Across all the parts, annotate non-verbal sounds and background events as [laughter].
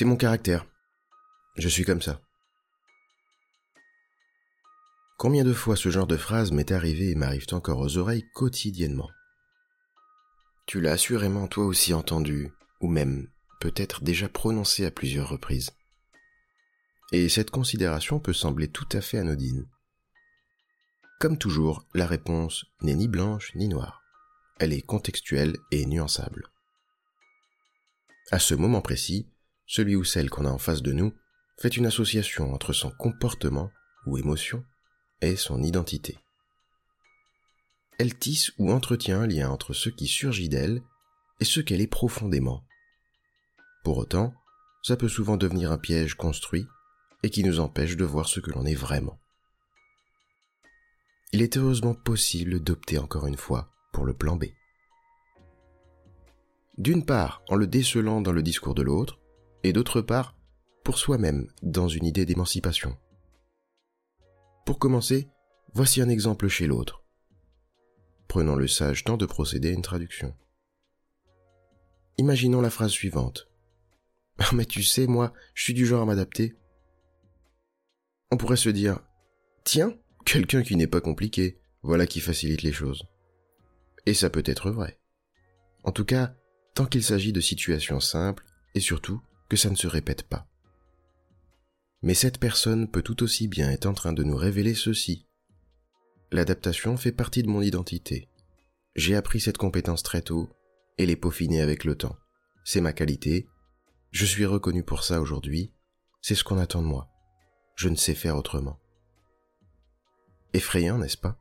C'est mon caractère. Je suis comme ça. Combien de fois ce genre de phrase m'est arrivé et m'arrive encore aux oreilles quotidiennement? Tu l'as assurément toi aussi entendu, ou même peut-être déjà prononcé à plusieurs reprises. Et cette considération peut sembler tout à fait anodine. Comme toujours, la réponse n'est ni blanche ni noire. Elle est contextuelle et nuançable. À ce moment précis, celui ou celle qu'on a en face de nous fait une association entre son comportement ou émotion et son identité. Elle tisse ou entretient un lien entre ce qui surgit d'elle et ce qu'elle est profondément. Pour autant, ça peut souvent devenir un piège construit et qui nous empêche de voir ce que l'on est vraiment il est heureusement possible d'opter encore une fois pour le plan B. D'une part en le décelant dans le discours de l'autre, et d'autre part pour soi-même dans une idée d'émancipation. Pour commencer, voici un exemple chez l'autre. Prenons le sage temps de procéder à une traduction. Imaginons la phrase suivante. Mais tu sais, moi, je suis du genre à m'adapter. On pourrait se dire, tiens, Quelqu'un qui n'est pas compliqué, voilà qui facilite les choses. Et ça peut être vrai. En tout cas, tant qu'il s'agit de situations simples, et surtout que ça ne se répète pas. Mais cette personne peut tout aussi bien être en train de nous révéler ceci. L'adaptation fait partie de mon identité. J'ai appris cette compétence très tôt et l'ai peaufinée avec le temps. C'est ma qualité. Je suis reconnu pour ça aujourd'hui. C'est ce qu'on attend de moi. Je ne sais faire autrement. Effrayant, n'est-ce pas?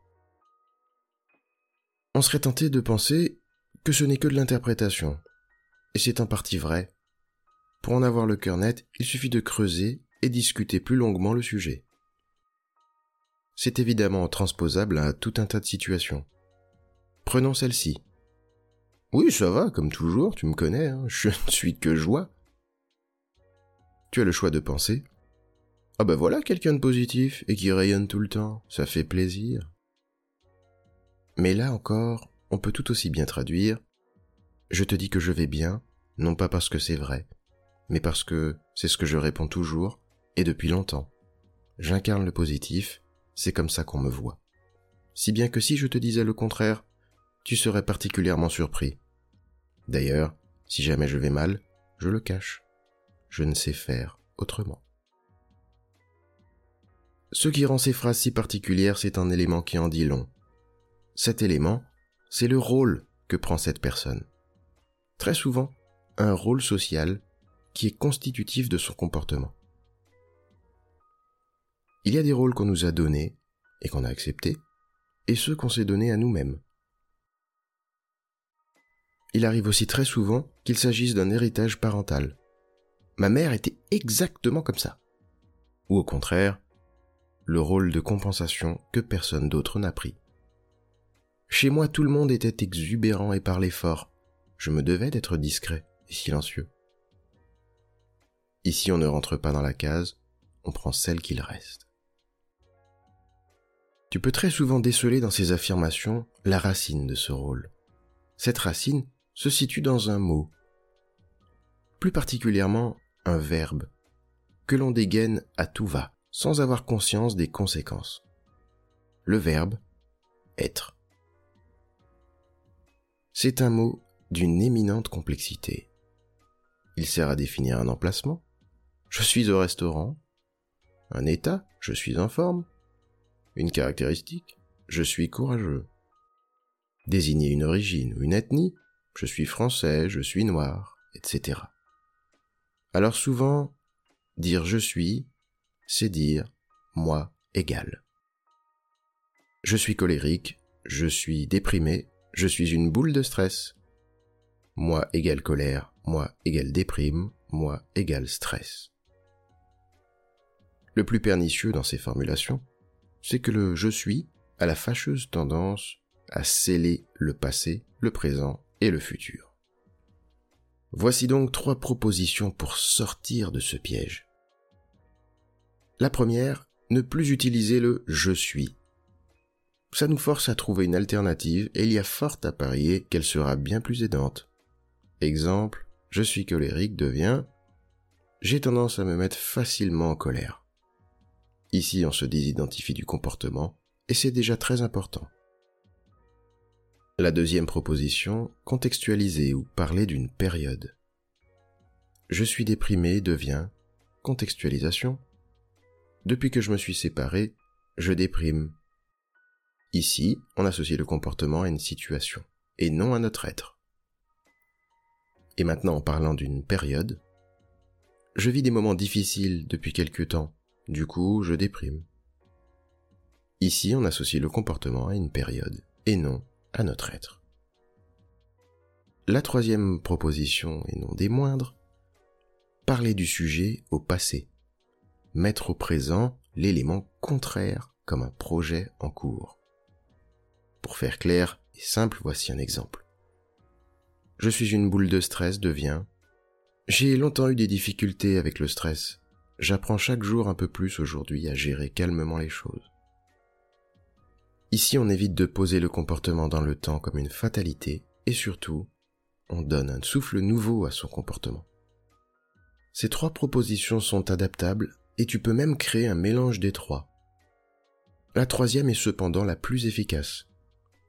On serait tenté de penser que ce n'est que de l'interprétation. Et c'est en partie vrai. Pour en avoir le cœur net, il suffit de creuser et discuter plus longuement le sujet. C'est évidemment transposable à tout un tas de situations. Prenons celle-ci. Oui, ça va, comme toujours, tu me connais, hein, [laughs] je ne suis que joie. Tu as le choix de penser ah ben voilà quelqu'un de positif et qui rayonne tout le temps, ça fait plaisir. Mais là encore, on peut tout aussi bien traduire Je te dis que je vais bien, non pas parce que c'est vrai, mais parce que c'est ce que je réponds toujours et depuis longtemps. J'incarne le positif, c'est comme ça qu'on me voit. Si bien que si je te disais le contraire, tu serais particulièrement surpris. D'ailleurs, si jamais je vais mal, je le cache. Je ne sais faire autrement. Ce qui rend ces phrases si particulières, c'est un élément qui en dit long. Cet élément, c'est le rôle que prend cette personne. Très souvent, un rôle social qui est constitutif de son comportement. Il y a des rôles qu'on nous a donnés et qu'on a acceptés, et ceux qu'on s'est donnés à nous-mêmes. Il arrive aussi très souvent qu'il s'agisse d'un héritage parental. Ma mère était exactement comme ça. Ou au contraire, le rôle de compensation que personne d'autre n'a pris. Chez moi, tout le monde était exubérant et parlait fort. Je me devais d'être discret et silencieux. Ici, on ne rentre pas dans la case, on prend celle qu'il reste. Tu peux très souvent déceler dans ces affirmations la racine de ce rôle. Cette racine se situe dans un mot, plus particulièrement un verbe, que l'on dégaine à tout va sans avoir conscience des conséquences. Le verbe être. C'est un mot d'une éminente complexité. Il sert à définir un emplacement. Je suis au restaurant. Un état. Je suis en forme. Une caractéristique. Je suis courageux. Désigner une origine ou une ethnie. Je suis français, je suis noir, etc. Alors souvent, dire je suis c'est dire moi égal. Je suis colérique, je suis déprimé, je suis une boule de stress. Moi égale colère, moi égale déprime, moi égale stress. Le plus pernicieux dans ces formulations, c'est que le je suis a la fâcheuse tendance à sceller le passé, le présent et le futur. Voici donc trois propositions pour sortir de ce piège. La première, ne plus utiliser le je suis. Ça nous force à trouver une alternative et il y a fort à parier qu'elle sera bien plus aidante. Exemple, je suis colérique devient j'ai tendance à me mettre facilement en colère. Ici, on se désidentifie du comportement, et c'est déjà très important. La deuxième proposition, contextualiser ou parler d'une période. Je suis déprimé devient contextualisation. Depuis que je me suis séparé, je déprime. Ici, on associe le comportement à une situation, et non à notre être. Et maintenant, en parlant d'une période, je vis des moments difficiles depuis quelque temps, du coup, je déprime. Ici, on associe le comportement à une période, et non à notre être. La troisième proposition, et non des moindres, parler du sujet au passé, mettre au présent l'élément contraire comme un projet en cours. Pour faire clair et simple, voici un exemple. Je suis une boule de stress devient j'ai longtemps eu des difficultés avec le stress. J'apprends chaque jour un peu plus aujourd'hui à gérer calmement les choses. Ici, on évite de poser le comportement dans le temps comme une fatalité et surtout, on donne un souffle nouveau à son comportement. Ces trois propositions sont adaptables et tu peux même créer un mélange des trois. La troisième est cependant la plus efficace.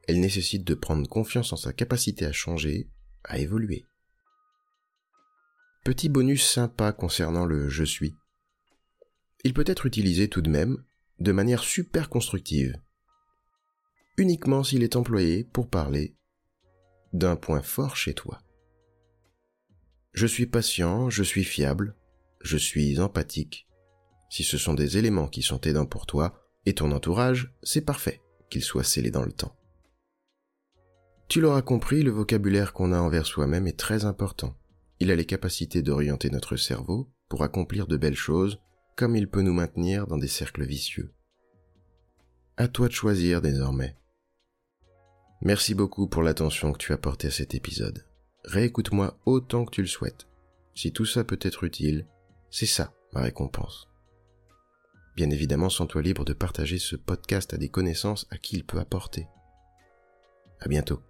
Elle nécessite de prendre confiance en sa capacité à changer, à évoluer. Petit bonus sympa concernant le je suis. Il peut être utilisé tout de même de manière super constructive uniquement s'il est employé pour parler d'un point fort chez toi. Je suis patient, je suis fiable, je suis empathique. Si ce sont des éléments qui sont aidants pour toi et ton entourage, c'est parfait qu'ils soient scellés dans le temps. Tu l'auras compris, le vocabulaire qu'on a envers soi-même est très important. Il a les capacités d'orienter notre cerveau pour accomplir de belles choses, comme il peut nous maintenir dans des cercles vicieux. À toi de choisir désormais. Merci beaucoup pour l'attention que tu as portée à cet épisode. Réécoute-moi autant que tu le souhaites. Si tout ça peut être utile, c'est ça ma récompense. Bien évidemment, sens-toi libre de partager ce podcast à des connaissances à qui il peut apporter. À bientôt.